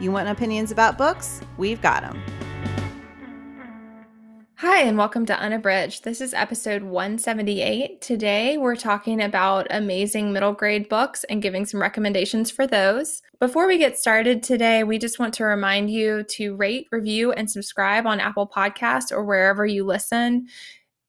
You want opinions about books? We've got them. Hi, and welcome to Unabridged. This is episode 178. Today, we're talking about amazing middle grade books and giving some recommendations for those. Before we get started today, we just want to remind you to rate, review, and subscribe on Apple Podcasts or wherever you listen.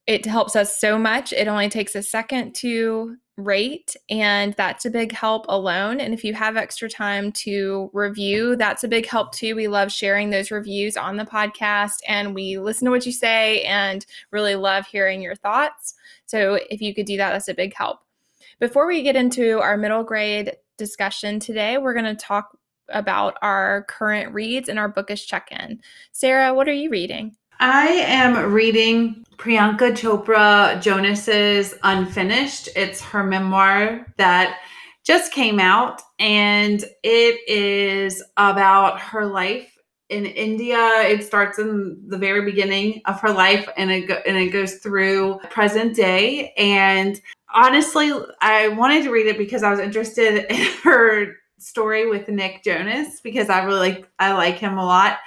It helps us so much. It only takes a second to rate, and that's a big help alone. And if you have extra time to review, that's a big help too. We love sharing those reviews on the podcast, and we listen to what you say and really love hearing your thoughts. So if you could do that, that's a big help. Before we get into our middle grade discussion today, we're going to talk about our current reads and our bookish check in. Sarah, what are you reading? I am reading Priyanka Chopra Jonas's Unfinished. It's her memoir that just came out, and it is about her life in India. It starts in the very beginning of her life, and it go- and it goes through present day. And honestly, I wanted to read it because I was interested in her story with Nick Jonas because I really like I like him a lot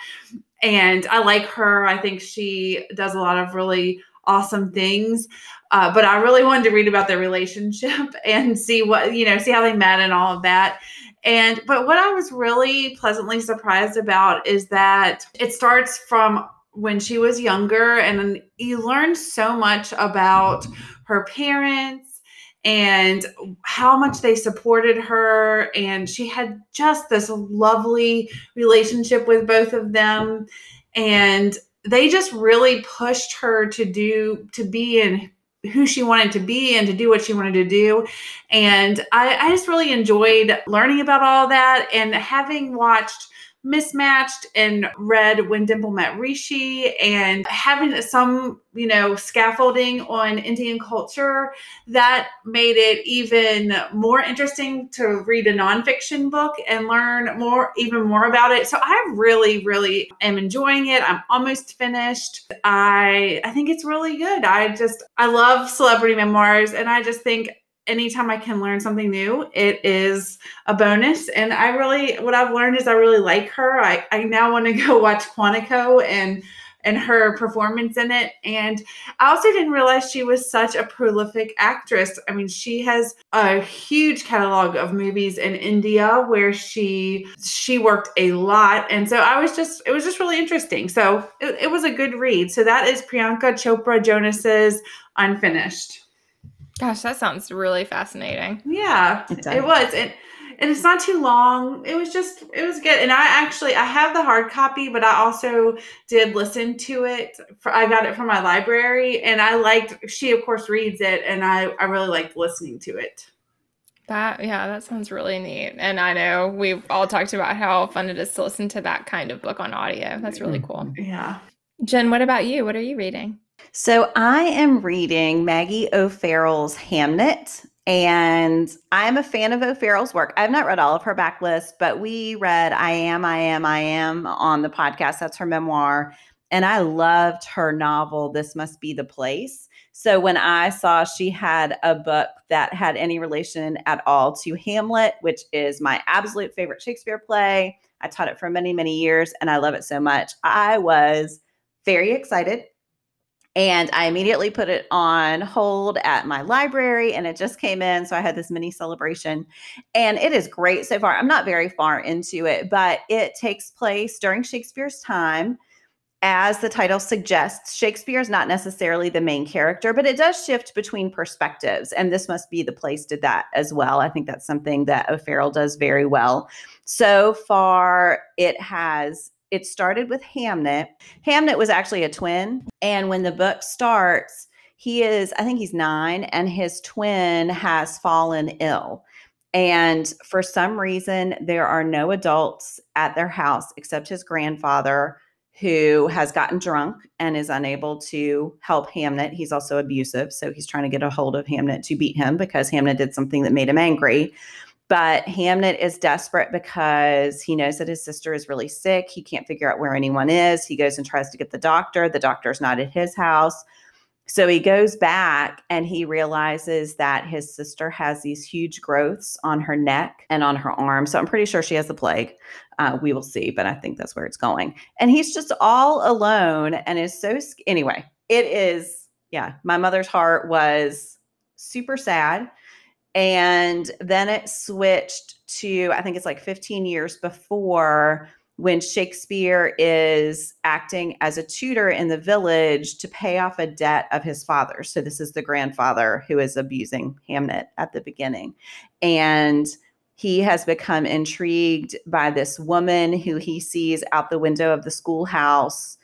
and I like her. I think she does a lot of really awesome things. Uh, but I really wanted to read about their relationship and see what, you know, see how they met and all of that. And, but what I was really pleasantly surprised about is that it starts from when she was younger and you learn so much about her parents and how much they supported her. And she had just this lovely relationship with both of them. And they just really pushed her to do, to be in who she wanted to be and to do what she wanted to do. And I, I just really enjoyed learning about all that and having watched mismatched and read when dimple met rishi and having some you know scaffolding on indian culture that made it even more interesting to read a nonfiction book and learn more even more about it. So i really really am enjoying it. I'm almost finished. I i think it's really good. I just i love celebrity memoirs and i just think anytime I can learn something new, it is a bonus. And I really, what I've learned is I really like her. I, I now want to go watch Quantico and and her performance in it. And I also didn't realize she was such a prolific actress. I mean, she has a huge catalog of movies in India where she she worked a lot. And so I was just it was just really interesting. So it, it was a good read. So that is Priyanka Chopra Jonas's Unfinished. Gosh, that sounds really fascinating. Yeah, it, it was. And and it's not too long. It was just it was good. And I actually I have the hard copy, but I also did listen to it. For, I got it from my library and I liked she of course reads it and I I really liked listening to it. That yeah, that sounds really neat. And I know we've all talked about how fun it is to listen to that kind of book on audio. That's really mm-hmm. cool. Yeah. Jen, what about you? What are you reading? So I am reading Maggie O'Farrell's Hamnet, and I'm a fan of O'Farrell's work. I've not read all of her backlist, but we read I Am, I Am, I Am on the podcast. That's her memoir. And I loved her novel, This Must Be the Place. So when I saw she had a book that had any relation at all to Hamlet, which is my absolute favorite Shakespeare play, I taught it for many, many years and I love it so much. I was very excited and I immediately put it on hold at my library and it just came in. So I had this mini celebration and it is great so far. I'm not very far into it, but it takes place during Shakespeare's time. As the title suggests, Shakespeare is not necessarily the main character, but it does shift between perspectives. And this must be the place did that as well. I think that's something that O'Farrell does very well. So far, it has it started with Hamnet. Hamnet was actually a twin. And when the book starts, he is, I think he's nine, and his twin has fallen ill. And for some reason, there are no adults at their house except his grandfather, who has gotten drunk and is unable to help Hamnet. He's also abusive, so he's trying to get a hold of Hamnet to beat him because Hamnet did something that made him angry. But Hamnet is desperate because he knows that his sister is really sick. He can't figure out where anyone is. He goes and tries to get the doctor. The doctor's not at his house. So he goes back and he realizes that his sister has these huge growths on her neck and on her arm. So I'm pretty sure she has the plague. Uh, we will see, but I think that's where it's going. And he's just all alone and is so. Anyway, it is, yeah, my mother's heart was super sad. And then it switched to, I think it's like 15 years before when Shakespeare is acting as a tutor in the village to pay off a debt of his father. So, this is the grandfather who is abusing Hamnet at the beginning. And he has become intrigued by this woman who he sees out the window of the schoolhouse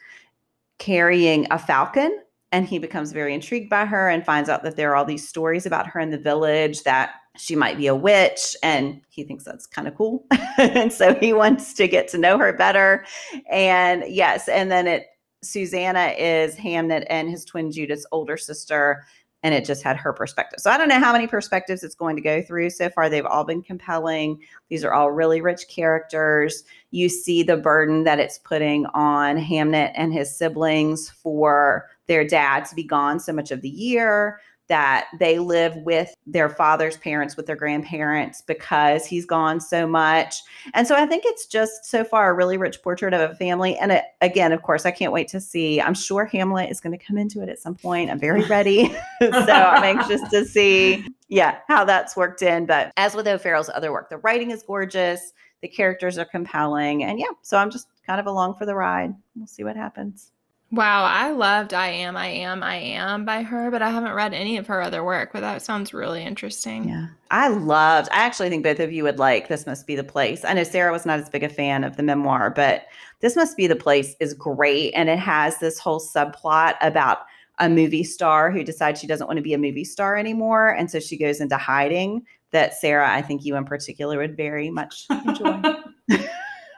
carrying a falcon. And he becomes very intrigued by her and finds out that there are all these stories about her in the village that she might be a witch and he thinks that's kind of cool. And so he wants to get to know her better. And yes and then it susanna is hamnet and his twin judith's older sister and it just had her perspective. So i don't know how many perspectives it's going to go through. So far they've all been compelling. These are all really rich characters. You see the burden that it's putting on hamnet and his siblings for their dad to be gone so much of the year that they live with their father's parents, with their grandparents because he's gone so much. And so I think it's just so far a really rich portrait of a family. And it, again, of course, I can't wait to see. I'm sure Hamlet is going to come into it at some point. I'm very ready. so I'm anxious to see, yeah, how that's worked in. But as with O'Farrell's other work, the writing is gorgeous, the characters are compelling. And yeah, so I'm just kind of along for the ride. We'll see what happens. Wow, I loved I Am, I Am, I Am by her, but I haven't read any of her other work, but that sounds really interesting. Yeah. I loved, I actually think both of you would like This Must Be the Place. I know Sarah was not as big a fan of the memoir, but This Must Be the Place is great. And it has this whole subplot about a movie star who decides she doesn't want to be a movie star anymore. And so she goes into hiding that Sarah, I think you in particular would very much enjoy.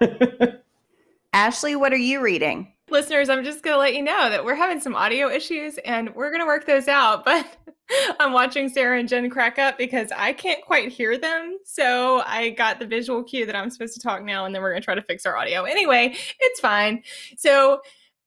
Ashley, what are you reading? Listeners, I'm just going to let you know that we're having some audio issues and we're going to work those out. But I'm watching Sarah and Jen crack up because I can't quite hear them. So I got the visual cue that I'm supposed to talk now, and then we're going to try to fix our audio. Anyway, it's fine. So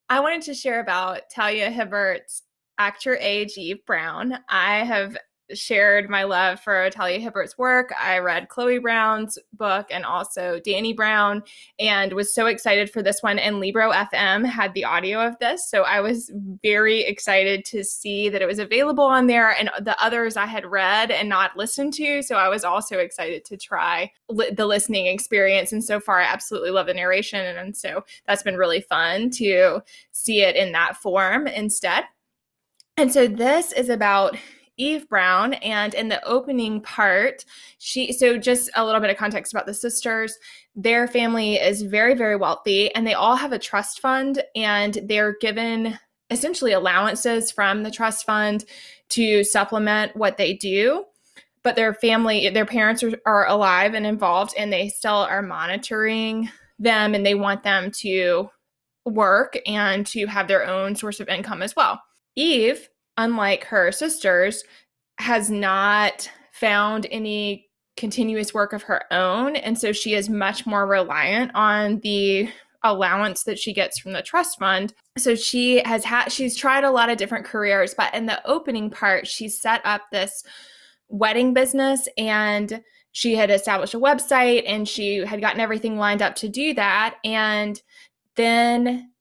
I wanted to share about Talia Hibbert's Act Your Age Eve Brown. I have shared my love for Talia Hibbert's work. I read Chloe Brown's book and also Dani Brown and was so excited for this one. And Libro FM had the audio of this. So I was very excited to see that it was available on there and the others I had read and not listened to. So I was also excited to try li- the listening experience. And so far, I absolutely love the narration. And, and so that's been really fun to see it in that form instead. And so this is about Eve Brown. And in the opening part, she, so just a little bit of context about the sisters. Their family is very, very wealthy and they all have a trust fund and they're given essentially allowances from the trust fund to supplement what they do. But their family, their parents are, are alive and involved and they still are monitoring them and they want them to work and to have their own source of income as well. Eve unlike her sisters, has not found any continuous work of her own. And so she is much more reliant on the allowance that she gets from the trust fund. So she has had, she's tried a lot of different careers, but in the opening part, she set up this wedding business and she had established a website and she had gotten everything lined up to do that. And then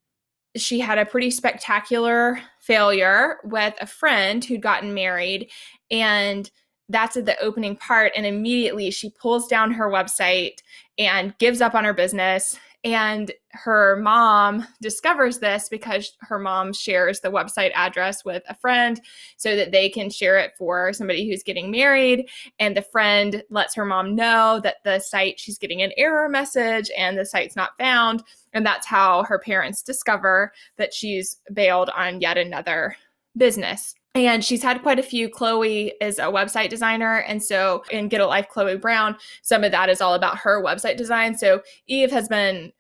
she had a pretty spectacular failure with a friend who'd gotten married and that's at the opening part and immediately she pulls down her website and gives up on her business and her mom discovers this because her mom shares the website address with a friend so that they can share it for somebody who's getting married. And the friend lets her mom know that the site, she's getting an error message and the site's not found. And that's how her parents discover that she's bailed on yet another business. And she's had quite a few. Chloe is a website designer. And so in Get a Life, Chloe Brown, some of that is all about her website design. So Eve has been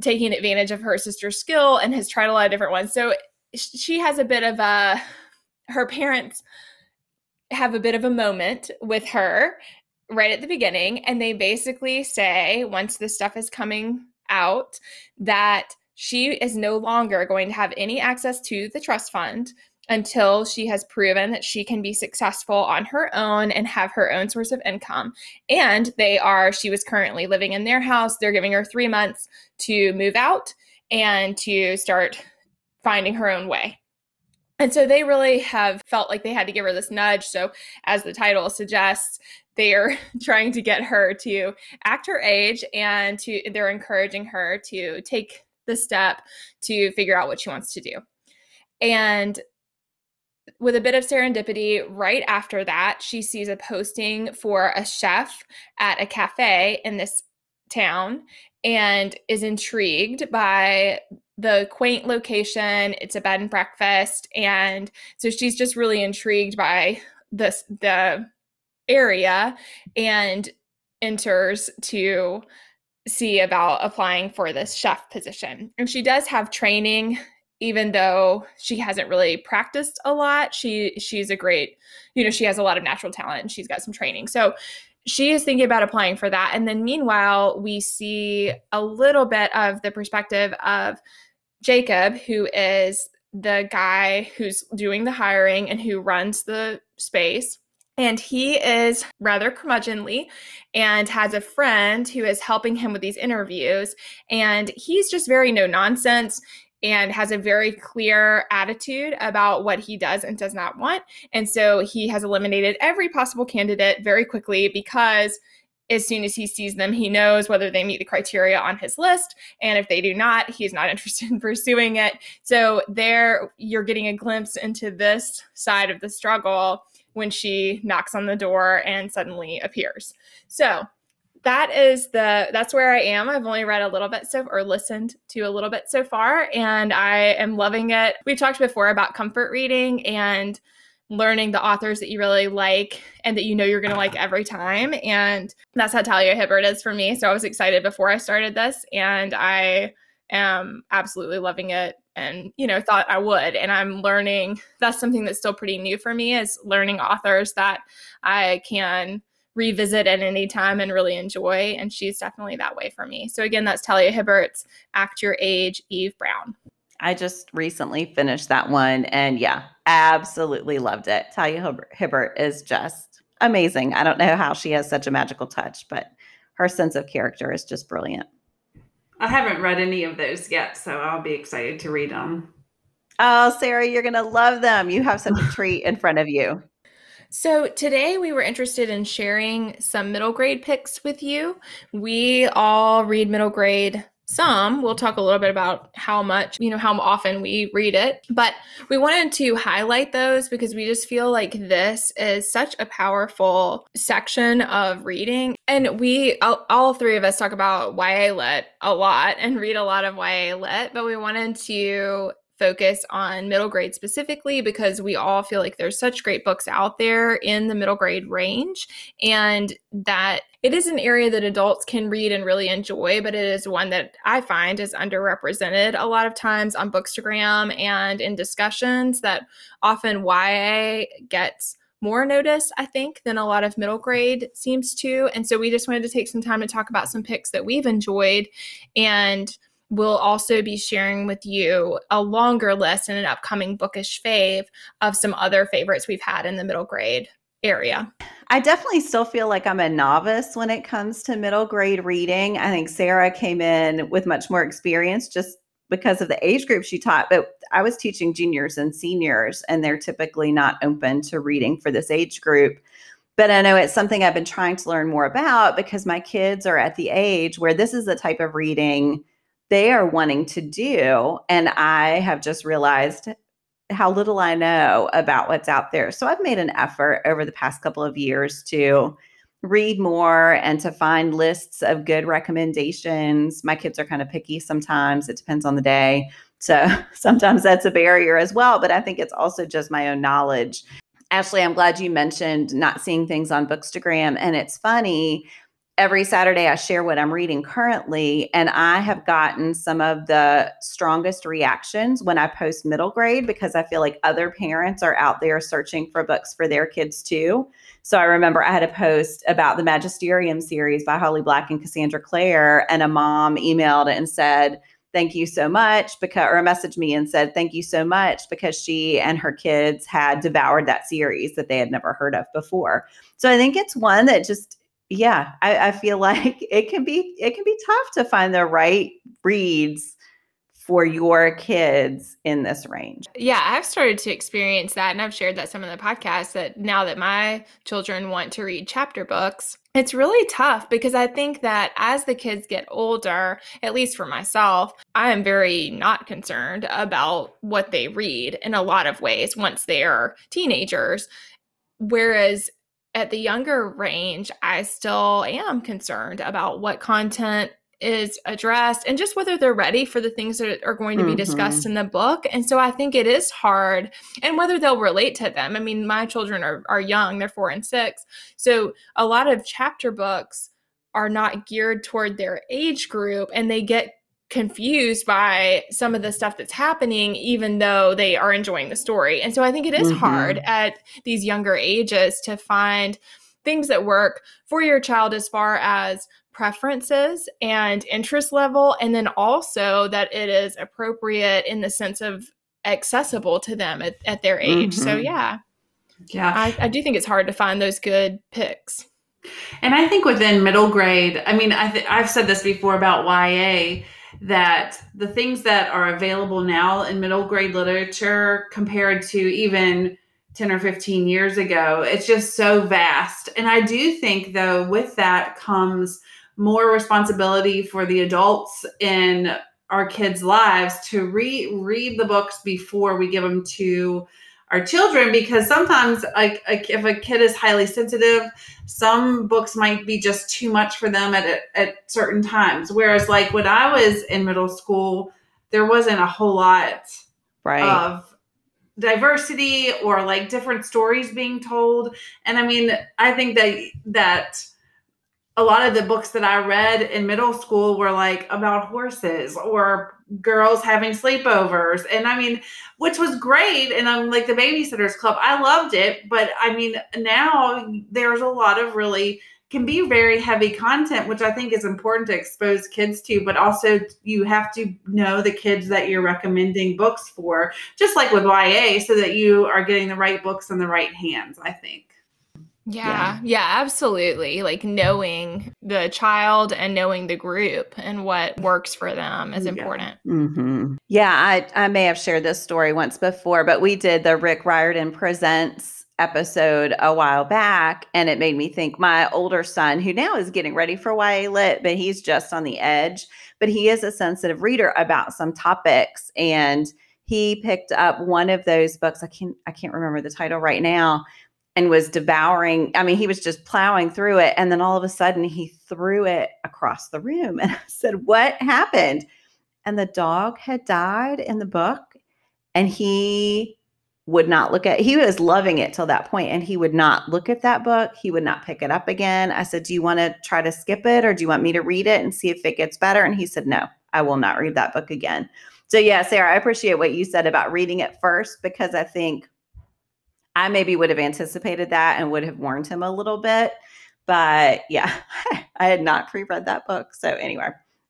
taking advantage of her sister's skill and has tried a lot of different ones. So she has a bit of a, her parents have a bit of a moment with her right at the beginning. And they basically say, once this stuff is coming out, that she is no longer going to have any access to the trust fund until she has proven that she can be successful on her own and have her own source of income. And they are, she was currently living in their house. They're giving her three months to move out and to start finding her own way. And so they really have felt like they had to give her this nudge. So, as the title suggests, they are trying to get her to act her age and to they're encouraging her to take the step to figure out what she wants to do. And with a bit of serendipity, right after that, she sees a posting for a chef at a cafe in this town and is intrigued by the quaint location. It's a bed and breakfast. And so she's just really intrigued by this the area and enters to see about applying for this chef position. And she does have training even though she hasn't really practiced a lot. She she's a great, you know, she has a lot of natural talent and she's got some training. So she is thinking about applying for that. And then meanwhile, we see a little bit of the perspective of Jacob, who is the guy who's doing the hiring and who runs the space. And he is rather curmudgeonly and has a friend who is helping him with these interviews. And he's just very no nonsense and has a very clear attitude about what he does and does not want. And so he has eliminated every possible candidate very quickly because as soon as he sees them, he knows whether they meet the criteria on his list. And if they do not, he's not interested in pursuing it. So there you're getting a glimpse into this side of the struggle when she knocks on the door and suddenly appears. So that is the that's where I am. I've only read a little bit so or listened to a little bit so far and I am loving it. We talked before about comfort reading and learning the authors that you really like and that you know you're going to like every time and that's how Talia Hibbert is for me. So I was excited before I started this and I am absolutely loving it and you know thought I would and I'm learning that's something that's still pretty new for me is learning authors that I can revisit at any time and really enjoy. And she's definitely that way for me. So again, that's Talia Hibbert's Act Your Age, Eve Brown. I just recently finished that one and yeah, absolutely loved it. Talia Hibbert is just amazing. I don't know how she has such a magical touch, but her sense of character is just brilliant. I haven't read any of those yet, so I'll be excited to read them. Oh, Sarah, you're going to love them. You have such a treat in front of you. So, today we were interested in sharing some middle grade picks with you. We all read middle grade some. We'll talk a little bit about how much, you know, how often we read it. But we wanted to highlight those because we just feel like this is such a powerful section of reading. And we, all, all three of us, talk about YA Lit a lot and read a lot of YA Lit, but we wanted to focus on middle grade specifically because we all feel like there's such great books out there in the middle grade range and that it is an area that adults can read and really enjoy, but it is one that I find is underrepresented a lot of times on Bookstagram and in discussions that often YA gets more notice, I think, than a lot of middle grade seems to. And so we just wanted to take some time to talk about some picks that we've enjoyed and we'll also be sharing with you a longer list in an upcoming bookish fave of some other favorites we've had in the middle grade area. I definitely still feel like I'm a novice when it comes to middle grade reading. I think Sarah came in with much more experience just because of the age group she taught, but I was teaching juniors and seniors, and they're typically not open to reading for this age group. But I know it's something I've been trying to learn more about because my kids are at the age where this is the type of reading they are wanting to do. And I have just realized how little I know about what's out there. So I've made an effort over the past couple of years to read more and to find lists of good recommendations. My kids are kind of picky sometimes, it depends on the day. So sometimes that's a barrier as well. But I think it's also just my own knowledge. Ashley, I'm glad you mentioned not seeing things on Bookstagram. And it's funny every Saturday I share what I'm reading currently, and I have gotten some of the strongest reactions when I post middle grade because I feel like other parents are out there searching for books for their kids too. So I remember I had a post about the Magisterium series by Holly Black and Cassandra Clare, and a mom emailed and said, thank you so much because or messaged me and said thank you so much because she and her kids had devoured that series that they had never heard of before so i think it's one that just yeah I, I feel like it can be it can be tough to find the right reads for your kids in this range. Yeah, I've started to experience that and I've shared that some of the podcasts that now that my children want to read chapter books, it's really tough because I think that as the kids get older, at least for myself, I am very not concerned about what they read in a lot of ways once they are teenagers. Whereas at the younger range, I still am concerned about what content is addressed and just whether they're ready for the things that are going to be mm-hmm. discussed in the book. And so I think it is hard and whether they'll relate to them. I mean, my children are, are young, they're four and six. So a lot of chapter books are not geared toward their age group and they get confused by some of the stuff that's happening even though they are enjoying the story. And so i think it is mm-hmm. hard at these younger ages to find things that work for your child as far as preferences and interest level and then also that it is appropriate in the sense of accessible to them at, at their age. Mm-hmm. so yeah. Yeah. I, I, do think it's hard to find those good picks. And i think within middle grade i mean I th- i've said this before about ya that the things that are available now in middle grade literature compared to even 10 or 15 years ago it's just so vast. And i do think though with that comes more responsibility for the adults in our kids' lives to re- read the books before we give them to our children because sometimes like, like if a kid is highly sensitive some books might be just too much for them at, at certain times whereas like when i was in middle school there wasn't a whole lot right. of diversity or like different stories being told and i mean i think that that a lot of the books that I read in middle school were like about horses or girls having sleepovers. And I mean, which was great. And I'm like the Babysitters Club. I loved it. But I mean, now there's a lot of really can be very heavy content, which I think is important to expose kids to, but also you have to know the kids that you're recommending books for, just like with YA, so that you are getting the right books in the right hands, I think. Yeah, yeah, yeah, absolutely. Like knowing the child and knowing the group and what works for them is important. Yeah, mm-hmm. yeah I, I may have shared this story once before, but we did the Rick Riordan Presents episode a while back, and it made me think my older son, who now is getting ready for YA Lit, but he's just on the edge, but he is a sensitive reader about some topics. And he picked up one of those books. I can't I can't remember the title right now and was devouring. I mean, he was just plowing through it. And then all of a sudden, he threw it across the room. And I said, What happened? And the dog had died in the book. And he would not look at he was loving it till that point and he would not look at that book he would not pick it up again i said do you want to try to skip it or do you want me to read it and see if it gets better and he said no i will not read that book again so yeah sarah i appreciate what you said about reading it first because i think I maybe would have anticipated that and would have warned him a little bit. But yeah, I had not pre read that book. So anyway,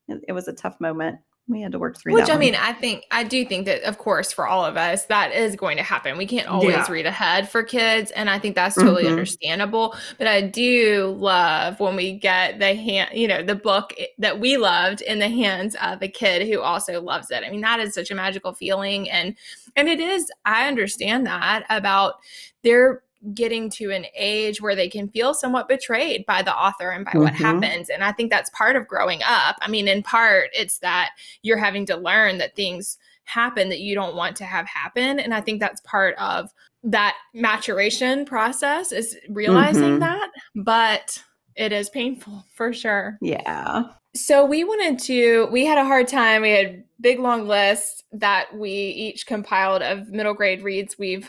it, it was a tough moment we had to work through which i one. mean i think i do think that of course for all of us that is going to happen we can't always yeah. read ahead for kids and i think that's totally mm-hmm. understandable but i do love when we get the hand you know the book that we loved in the hands of a kid who also loves it i mean that is such a magical feeling and and it is i understand that about their getting to an age where they can feel somewhat betrayed by the author and by mm-hmm. what happens. And I think that's part of growing up. I mean, in part, it's that you're having to learn that things happen that you don't want to have happen. And I think that's part of that maturation process is realizing mm-hmm. that. But it is painful for sure. Yeah. So we wanted to, we had a hard time. We had big long list that we each compiled of middle grade reads we've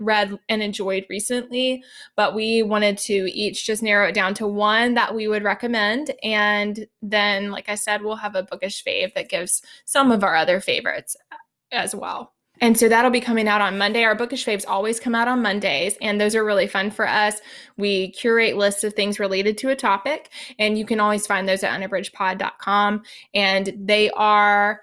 read and enjoyed recently, but we wanted to each just narrow it down to one that we would recommend. And then, like I said, we'll have a bookish fave that gives some of our other favorites as well. And so that'll be coming out on Monday. Our bookish faves always come out on Mondays, and those are really fun for us. We curate lists of things related to a topic, and you can always find those at unabridgedpod.com. And they are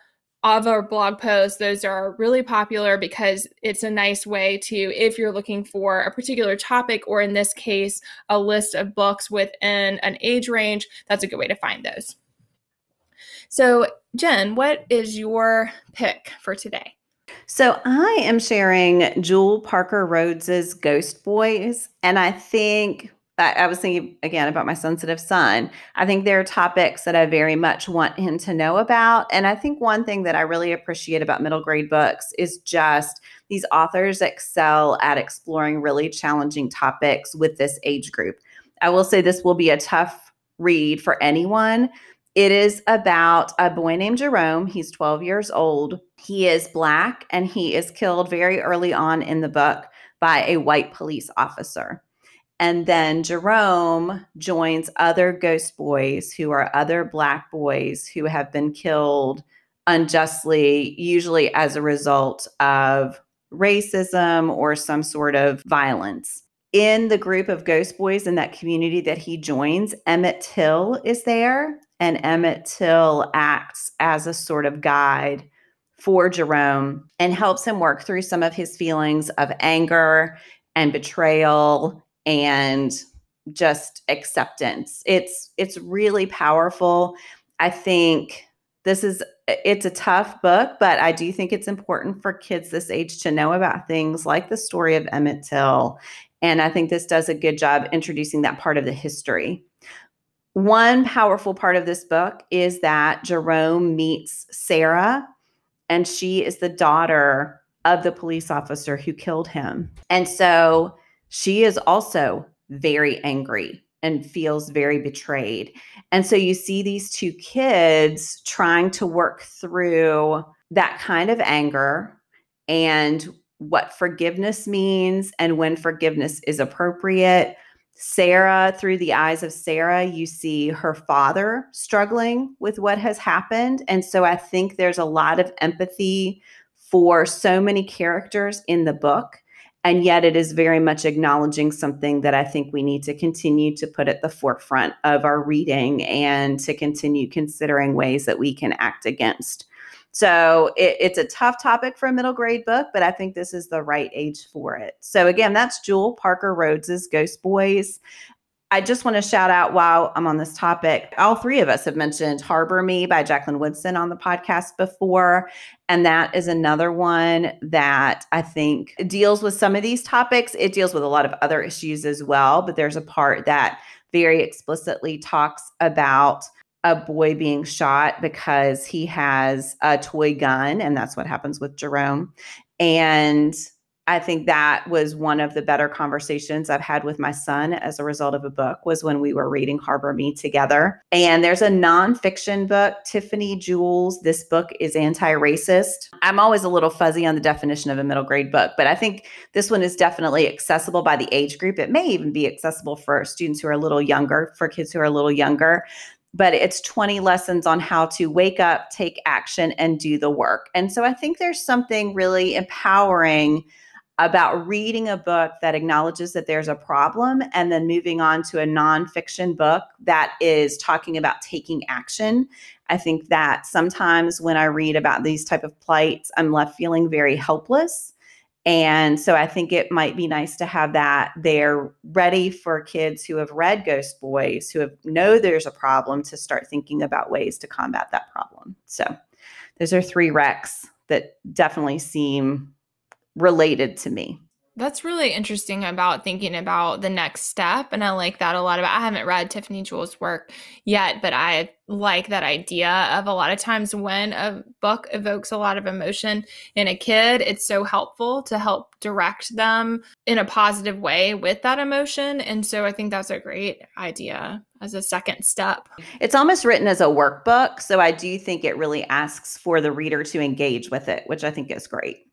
of our blog posts, those are really popular because it's a nice way to, if you're looking for a particular topic, or in this case, a list of books within an age range, that's a good way to find those. So, Jen, what is your pick for today? So I am sharing Jewell Parker Rhodes's Ghost Boys. And I think I, was thinking again about my sensitive son. I think there are topics that I very much want him to know about. And I think one thing that I really appreciate about middle grade books is just these authors excel at exploring really challenging topics with this age group. I will say this will be a tough read for anyone. It is about a boy named Jerome. He's 12 years old. He is black and he is killed very early on in the book by a white police officer. And then Jerome joins other ghost boys who are other black boys who have been killed unjustly, usually as a result of racism or some sort of violence. In the group of ghost boys in that community that he joins, Emmett Till is there, and Emmett Till acts as a sort of guide for Jerome and helps him work through some of his feelings of anger and betrayal and just acceptance. It's it's really powerful. I think this is it's a tough book, but I do think it's important for kids this age to know about things like the story of Emmett Till. And I think this does a good job introducing that part of the history. One powerful part of this book is that Jerome meets Sarah, and she is the daughter of the police officer who killed him. And so she is also very angry and feels very betrayed. And so you see these two kids trying to work through that kind of anger and what forgiveness means and when forgiveness is appropriate. Sarah, through the eyes of Sarah, you see her father struggling with what has happened. And so I think there's a lot of empathy for so many characters in the book and yet it is very much acknowledging something that I think we need to continue to put at the forefront of our reading and to continue considering ways that we can act against. So it, it's a tough topic for a middle grade book, but I think this is the right age for it. So again, that's Jewell Parker Rhodes's Ghost Boys. I just want to shout out while I'm on this topic, all three of us have mentioned Harbor Me by Jacqueline Woodson on the podcast before. And that is another one that I think deals with some of these topics. It deals with a lot of other issues as well, but there's a part that very explicitly talks about a boy being shot because he has a toy gun. And that's what happens with Jerome. And I think that was one of the better conversations I've had with my son as a result of a book was when we were reading Harbor Me together. And there's a nonfiction book, Tiffany Jewell's. This book is anti-racist. I'm always a little fuzzy on the definition of a middle grade book, but I think this one is definitely accessible by the age group. It may even be accessible for students who are a little younger, for kids who are a little younger but it's 20 lessons on how to wake up, take action, and do the work. And so I think there's something really empowering about reading a book that acknowledges that there's a problem and then moving on to a nonfiction book that is talking about taking action. I think that sometimes when I read about these type of plights, I'm left feeling very helpless. And so I think it might be nice to have that there ready for kids who have read Ghost Boys, who have know there's a problem to start thinking about ways to combat that problem. So those are three recs that definitely seem related to me. That's really interesting about thinking about the next step. And I like that a lot about I haven't read Tiffany Jewell's work yet, but I like that idea of a lot of times when a book evokes a lot of emotion in a kid, it's so helpful to help direct them in a positive way with that emotion. And so I think that's a great idea as a second step. It's almost written as a workbook. So I do think it really asks for the reader to engage with it, which I think is great.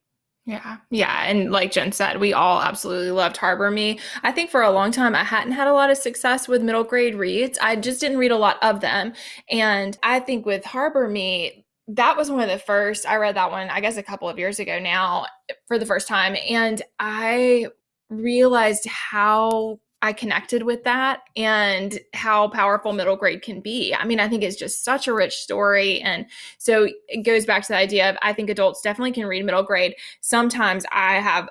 Yeah. Yeah. And like Jen said, we all absolutely loved Harbor Me. I think for a long time, I hadn't had a lot of success with middle grade reads. I just didn't read a lot of them. And I think with Harbor Me, that was one of the first. I read that one, I guess, a couple of years ago now for the first time. And I realized how I connected with that and how powerful middle grade can be. I mean, I think it's just such a rich story. And so it goes back to the idea of I think adults definitely can read middle grade. Sometimes I have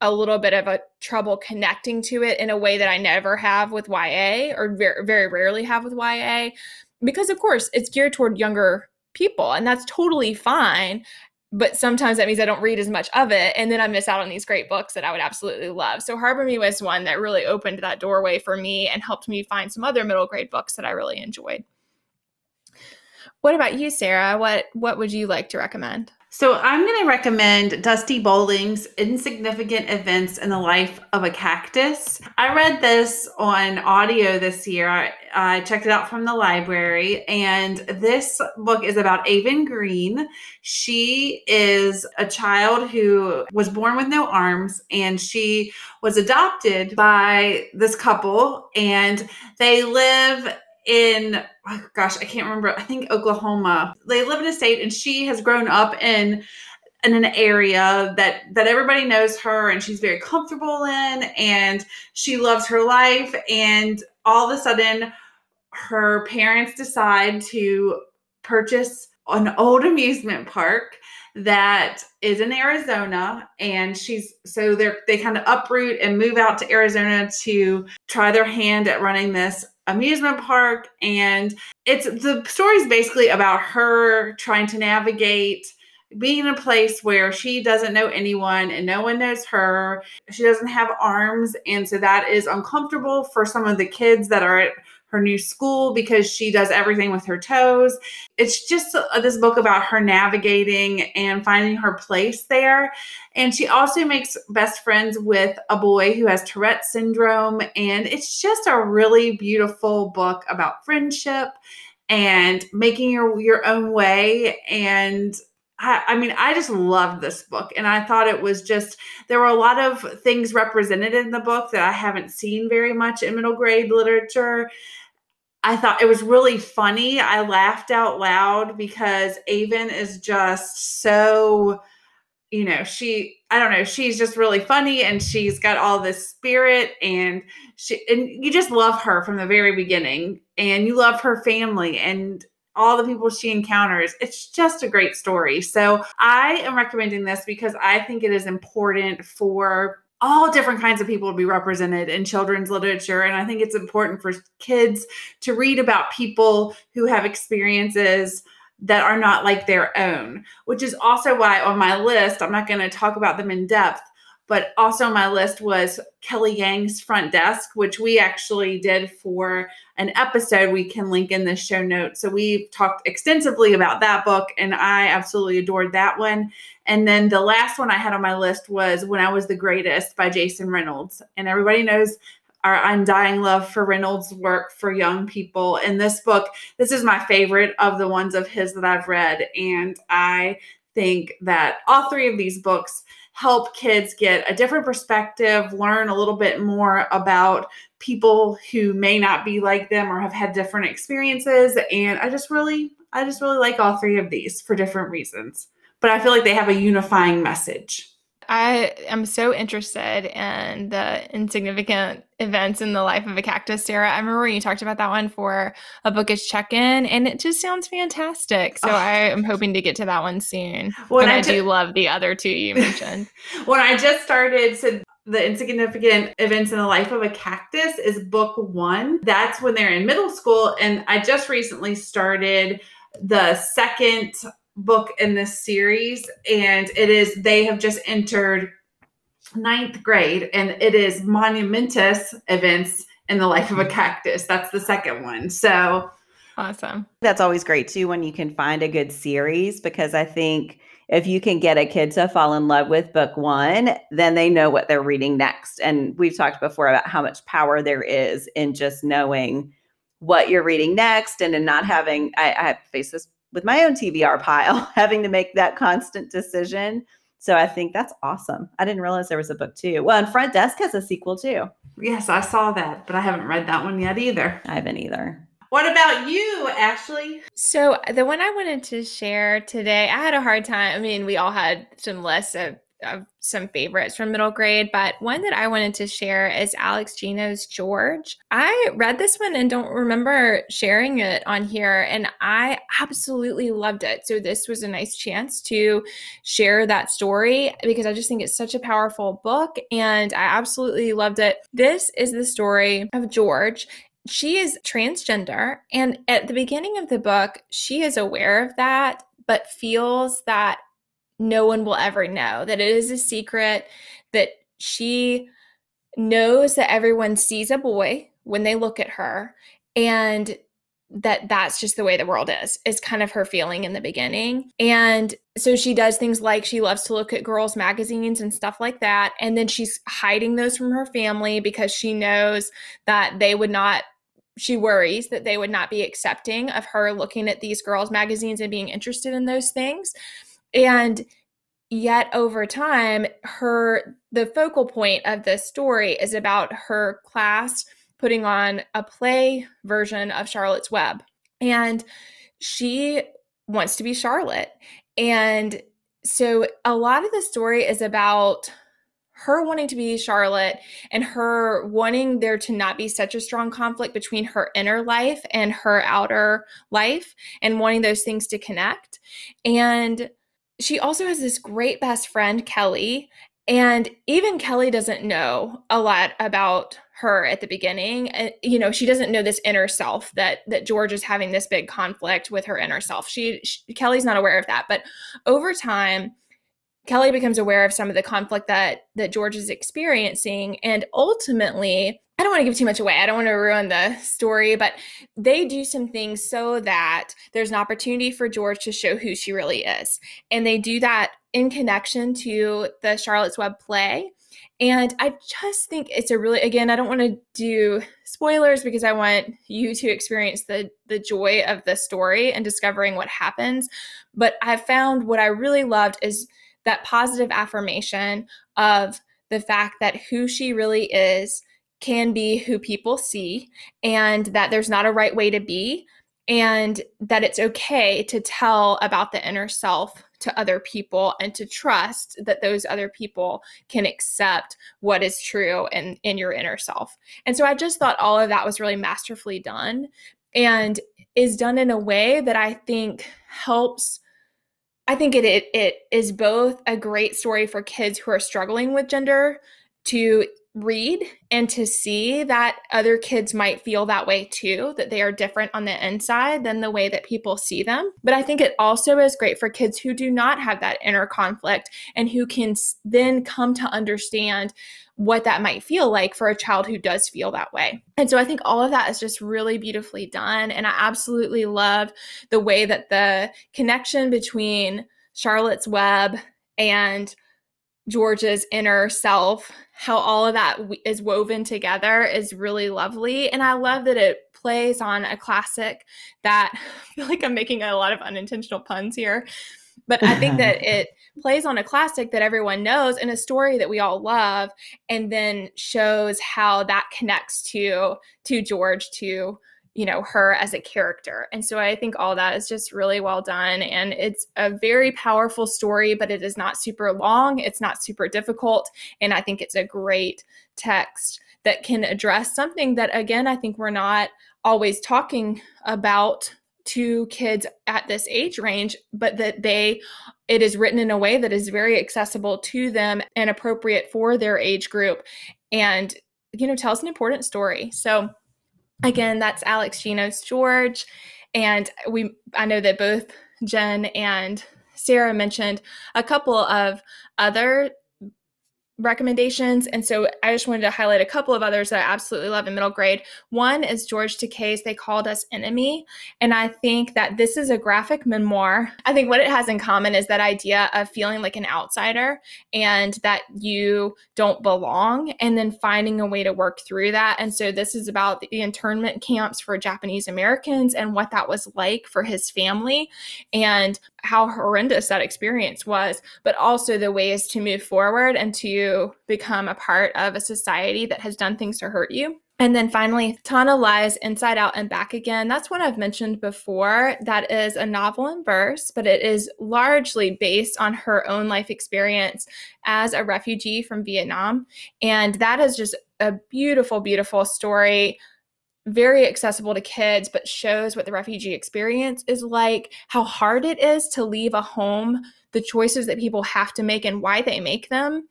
a little bit of a trouble connecting to it in a way that I never have with YA or very, very rarely have with YA because of course it's geared toward younger people and that's totally fine but sometimes that means I don't read as much of it. And then I miss out on these great books that I would absolutely love. So Harbor Me was one that really opened that doorway for me and helped me find some other middle grade books that I really enjoyed. What about you, Sarah? What what would you like to recommend? So I'm going to recommend Dusti Bowling's Insignificant Events in the Life of a Cactus. I read this on audio this year. I, I checked it out from the library, and this book is about Aven Green. She is a child who was born with no arms, and she was adopted by this couple, and they live in oh gosh, I can't remember. I think Oklahoma. They live in a state, and she has grown up in in an area that that everybody knows her, and she's very comfortable in, and she loves her life. And all of a sudden, her parents decide to purchase an old amusement park that is in Arizona and she's so they're they kind of uproot and move out to Arizona to try their hand at running this amusement park and it's the story's basically about her trying to navigate being in a place where she doesn't know anyone and no one knows her. She doesn't have arms and so that is uncomfortable for some of the kids that are at her new school because she does everything with her toes. It's just a, this book about her navigating and finding her place there. And she also makes best friends with a boy who has Tourette syndrome. And it's just a really beautiful book about friendship and making your, your own way and I, I, mean, I just loved this book, and I thought it was just there were a lot of things represented in the book that I haven't seen very much in middle grade literature. I thought it was really funny. I laughed out loud because Aven is just so, you know, she I don't know, she's just really funny and she's got all this spirit and she and you just love her from the very beginning and you love her family and all the people she encounters. It's just a great story. So I am recommending this because I think it is important for all different kinds of people to be represented in children's literature. And I think it's important for kids to read about people who have experiences that are not like their own, which is also why on my list, I'm not going to talk about them in depth, but also my list was Kelly Yang's Front Desk, which we actually did for an episode we can link in the show notes. So we talked extensively about that book, and I absolutely adored that one. And then the last one I had on my list was When I Was the Greatest by Jason Reynolds. And everybody knows our undying love for Reynolds' work for young people. And this book, this is my favorite of the ones of his that I've read. And I think that all three of these books help kids get a different perspective, learn a little bit more about people who may not be like them or have had different experiences. And I just really, I just really like all three of these for different reasons. But I feel like they have a unifying message. I am so interested in the insignificant events in the life of a cactus, Sarah. I remember when you talked about that one for a bookish check-in, and it just sounds fantastic. So oh. I am hoping to get to that one soon. When but I, I do love the other two you mentioned. when I just started to the insignificant events in the life of a cactus is book one. That's when they're in middle school, and I just recently started the second book in this series, and it is they have just entered ninth grade, and it is monumentous events in the life of a cactus. That's the second one. So awesome. That's always great too when you can find a good series because I think if you can get a kid to fall in love with book one, then they know what they're reading next. And we've talked before about how much power there is in just knowing what you're reading next and in not having I, I face this with my own TBR pile, having to make that constant decision So I think that's awesome. I didn't realize there was a book too. Well, and Front Desk has a sequel too. Yes, I saw that, but I haven't read that one yet either. I haven't either. What about you, Ashley? So, the one I wanted to share today, I had a hard time. I mean, we all had some less of of some favorites from middle grade, but one that I wanted to share is Alex Gino's George. I read this one and don't remember sharing it on here, and I absolutely loved it. So, this was a nice chance to share that story because I just think it's such a powerful book and I absolutely loved it. This is the story of George she is transgender. And at the beginning of the book, she is aware of that, but feels that no one will ever know, that it is a secret, that she knows that everyone sees a boy when they look at her and that that's just the way the world is is kind of her feeling in the beginning. And so she does things like she loves to look at girls magazines and stuff like that and then she's hiding those from her family because she knows that they would not she worries that they would not be accepting of her looking at these girls magazines and being interested in those things and yet over time her the focal point of this story is about her class putting on a play version of Charlotte's Web and she wants to be Charlotte and so a lot of the story is about her wanting to be Charlotte and her wanting there to not be such a strong conflict between her inner life and her outer life and wanting those things to connect. And she also has this great best friend, Kelly. And even Kelly doesn't know a lot about her at the beginning. Uh, you know, she doesn't know this inner self that that George is having this big conflict with her inner self. She, she Kelly's not aware of that. But over time, Kelly becomes aware of some of the conflict that that George is experiencing and ultimately I don't want to give too much away. I don't want to ruin the story, but they do some things so that there's an opportunity for George to show who she really is. And they do that in connection to the Charlotte's Web play. And I just think it's a really again, I don't want to do spoilers because I want you to experience the the joy of the story and discovering what happens. But I found what I really loved is that positive affirmation of the fact that who she really is can be who people see and that there's not a right way to be and that it's okay to tell about the inner self to other people and to trust that those other people can accept what is true in, in your inner self. And so I just thought all of that was really masterfully done and is done in a way that I think helps I think it, it it is both a great story for kids who are struggling with gender to read and to see that other kids might feel that way too, that they are different on the inside than the way that people see them. But I think it also is great for kids who do not have that inner conflict and who can then come to understand what that might feel like for a child who does feel that way. And so I think all of that is just really beautifully done. And I absolutely love the way that the connection between Charlotte's Web and George's inner self, how all of that is woven together is really lovely. And I love that it plays on a classic that I feel like I'm making a lot of unintentional puns here. But I think that it plays on a classic that everyone knows and a story that we all love and then shows how that connects to to George to you know her as a character and so i think all that is just really well done and it's a very powerful story but it is not super long it's not super difficult and i think it's a great text that can address something that again i think we're not always talking about to kids at this age range, but that they it is written in a way that is very accessible to them and appropriate for their age group and you know tells an important story. So again, that's Alex Gino's George and we I know that both Jen and Sarah mentioned a couple of other recommendations. And so I just wanted to highlight a couple of others that I absolutely love in middle grade. One is George Takei's They Called Us Enemy. And I think that this is a graphic memoir. I think what it has in common is that idea of feeling like an outsider and that you don't belong, and then finding a way to work through that. And so this is about the internment camps for Japanese Americans and what that was like for his family and how horrendous that experience was, but also the ways to move forward and to become a part of a society that has done things to hurt you. And then finally, Thanhha Lai's Inside Out and Back Again. That's one I've mentioned before. That is a novel in verse, but it is largely based on her own life experience as a refugee from Vietnam. And that is just a beautiful, beautiful story very accessible to kids, but shows what the refugee experience is like, how hard it is to leave a home, the choices that people have to make and why they make them,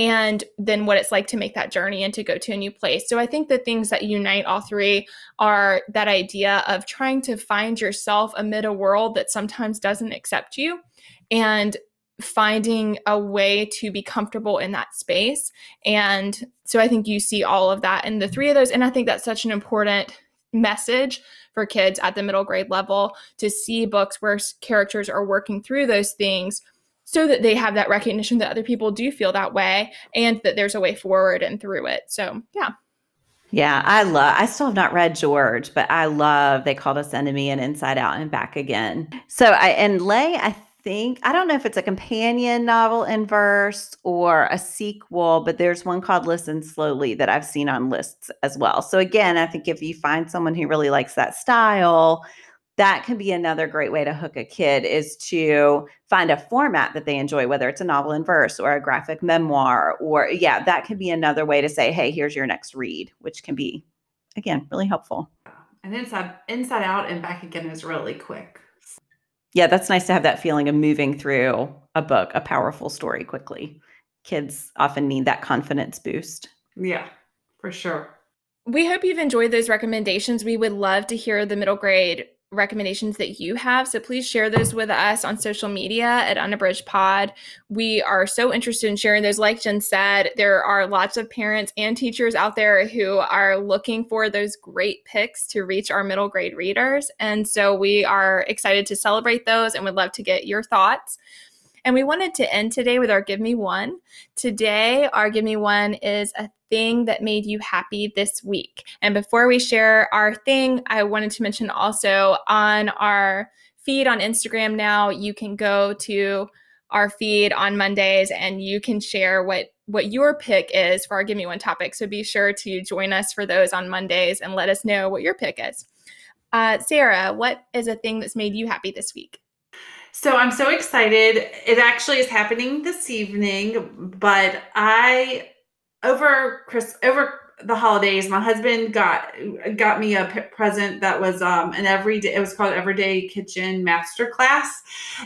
and then what it's like to make that journey and to go to a new place. So I think the things that unite all three are that idea of trying to find yourself amid a world that sometimes doesn't accept you and finding a way to be comfortable in that space. And so I think you see all of that in the three of those. And I think that's such an important message for kids at the middle grade level to see books where characters are working through those things so that they have that recognition that other people do feel that way and that there's a way forward and through it. So, yeah. Yeah, I love I still have not read George, but I love they called us enemy and inside out and back again. So I and Lai, I think I don't know if it's a companion novel in verse or a sequel, but there's one called Listen Slowly that I've seen on lists as well. So again, I think if you find someone who really likes that style, that can be another great way to hook a kid is to find a format that they enjoy whether it's a novel in verse or a graphic memoir or yeah that can be another way to say hey here's your next read which can be again really helpful. And inside inside out and back again is really quick. Yeah that's nice to have that feeling of moving through a book a powerful story quickly. Kids often need that confidence boost. Yeah for sure. We hope you've enjoyed those recommendations. We would love to hear the middle grade recommendations that you have. So please share those with us on social media at Unabridged Pod. We are so interested in sharing those. Like Jen said, there are lots of parents and teachers out there who are looking for those great picks to reach our middle grade readers. And so we are excited to celebrate those and would love to get your thoughts. And we wanted to end today with our Give Me One. Today, our Give Me One is a thing that made you happy this week. And before we share our thing, I wanted to mention also on our feed on Instagram now, you can go to our feed on Mondays and you can share what what your pick is for our give me one topic. So be sure to join us for those on Mondays and let us know what your pick is. Uh, Sarah, what is a thing that's made you happy this week? So I'm so excited. It actually is happening this evening, but I over Chris over the holidays, my husband got got me a p- present that was um an everyday it was called Everyday Kitchen Master Class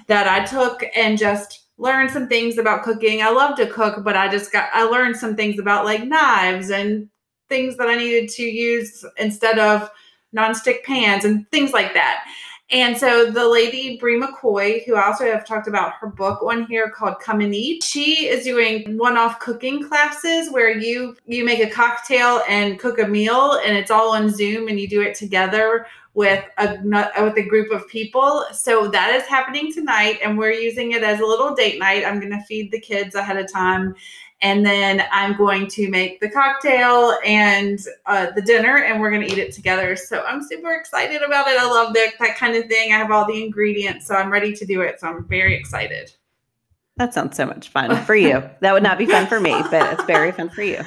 that I took and just learned some things about cooking. I love to cook, but I just got I learned some things about like knives and things that I needed to use instead of nonstick pans and things like that. And so the lady Bri McKoy, who I also have talked about her book on here called Come and Eat, she is doing one-off cooking classes where you you make a cocktail and cook a meal, and it's all on Zoom, and you do it together with a with a group of people. So that is happening tonight, and we're using it as a little date night. I'm going to feed the kids ahead of time and then I'm going to make the cocktail and uh, the dinner, and we're going to eat it together. So I'm super excited about it. I love that that kind of thing. I have all the ingredients, so I'm ready to do it. So I'm very excited. That sounds so much fun for you. that would not be fun for me, but it's very fun for you.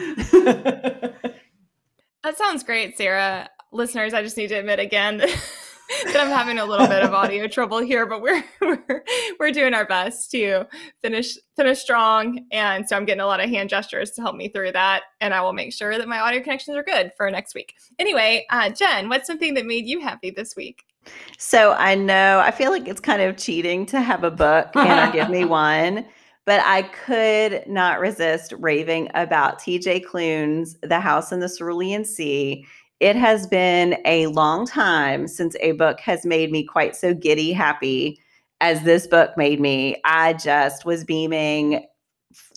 that sounds great, Sarah. Listeners, I just need to admit again that I'm having a little bit of audio trouble here, but we're, we're we're doing our best to finish finish strong. And so I'm getting a lot of hand gestures to help me through that. And I will make sure that my audio connections are good for next week. Anyway, uh, Jen, what's something that made you happy this week? So I know I feel like it's kind of cheating to have a book and give me one. But I could not resist raving about TJ Klune's The House in the Cerulean Sea it has been a long time since a book has made me quite so giddy happy as this book made me. I just was beaming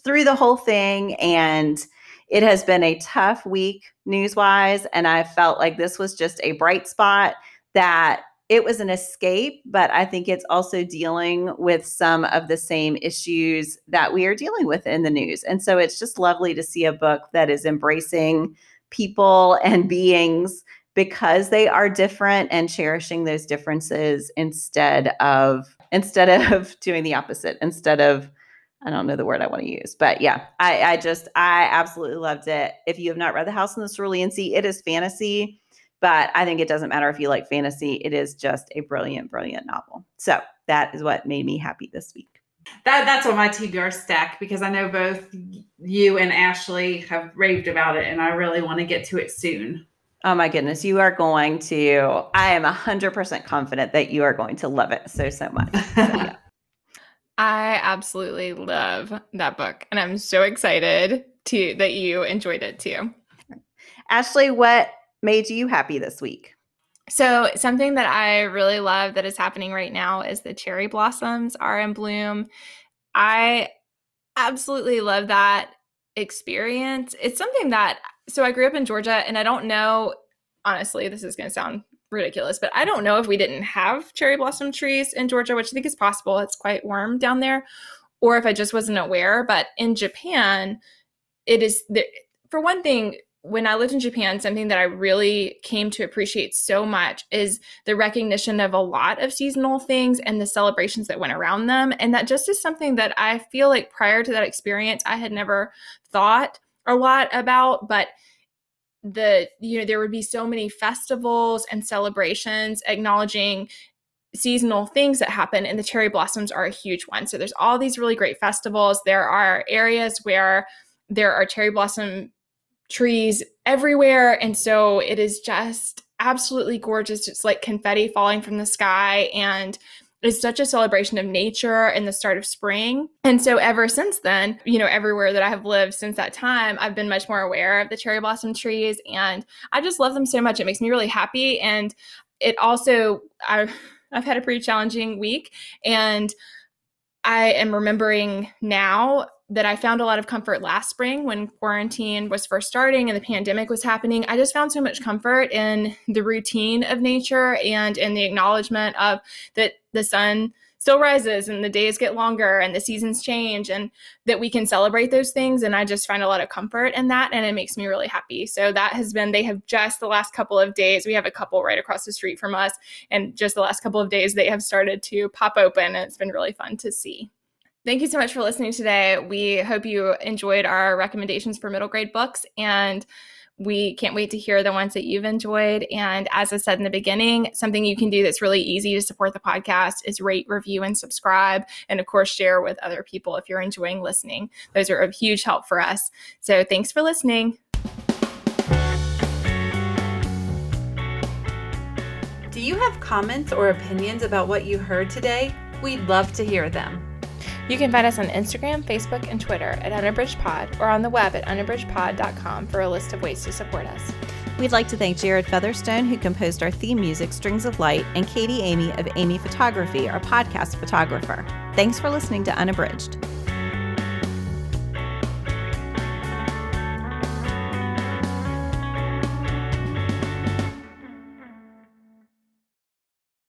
through the whole thing and it has been a tough week news wise. And I felt like this was just a bright spot that it was an escape, but I think it's also dealing with some of the same issues that we are dealing with in the news. And so it's just lovely to see a book that is embracing people and beings because they are different and cherishing those differences instead of instead of doing the opposite instead of I don't know the word I want to use, but yeah, I, I just I absolutely loved it. If you have not read The House in the Cerulean Sea, it is fantasy, but I think it doesn't matter if you like fantasy. It is just a brilliant, brilliant novel. So that is what made me happy this week. That that's on my TBR stack because I know both you and Ashley have raved about it, and I really want to get to it soon. Oh my goodness, you are going to. I am hundred percent confident that you are going to love it so so much. Yeah. I absolutely love that book, and I'm so excited to that you enjoyed it too. Ashley, what made you happy this week? So, something that I really love that is happening right now is the cherry blossoms are in bloom. I absolutely love that experience. It's something that, so I grew up in Georgia, and I don't know, honestly, this is going to sound ridiculous, but I don't know if we didn't have cherry blossom trees in Georgia, which I think is possible. It's quite warm down there, or if I just wasn't aware. But in Japan, it is the, for one thing, when I lived in Japan, something that I really came to appreciate so much is the recognition of a lot of seasonal things and the celebrations that went around them. And that just is something that I feel like prior to that experience, I had never thought a lot about. But the you know there would be so many festivals and celebrations acknowledging seasonal things that happen and the cherry blossoms are a huge one so there's all these really great festivals there are areas where there are cherry blossom trees everywhere and so it is just absolutely gorgeous it's like confetti falling from the sky and it's such a celebration of nature and the start of spring. And so ever since then, you know, everywhere that I have lived since that time, I've been much more aware of the cherry blossom trees and I just love them so much. It makes me really happy and it also I I've had a pretty challenging week and I am remembering now that I found a lot of comfort last spring when quarantine was first starting and the pandemic was happening. I just found so much comfort in the routine of nature and in the acknowledgement of that the sun still rises and the days get longer and the seasons change and that we can celebrate those things and I just find a lot of comfort in that and it makes me really happy. So that has been they have just the last couple of days we have a couple right across the street from us and just the last couple of days they have started to pop open and it's been really fun to see. Thank you so much for listening today. We hope you enjoyed our recommendations for middle grade books and we can't wait to hear the ones that you've enjoyed. And as I said in the beginning, something you can do that's really easy to support the podcast is rate, review, and subscribe. And of course, share with other people if you're enjoying listening. Those are a huge help for us. So thanks for listening. Do you have comments or opinions about what you heard today? We'd love to hear them. You can find us on Instagram, Facebook, and Twitter at UnabridgedPod or on the web at unabridgedpod.com for a list of ways to support us. We'd like to thank Jared Featherstone, who composed our theme music, Strings of Light, and Katie Amy of Amy Photography, our podcast photographer. Thanks for listening to Unabridged.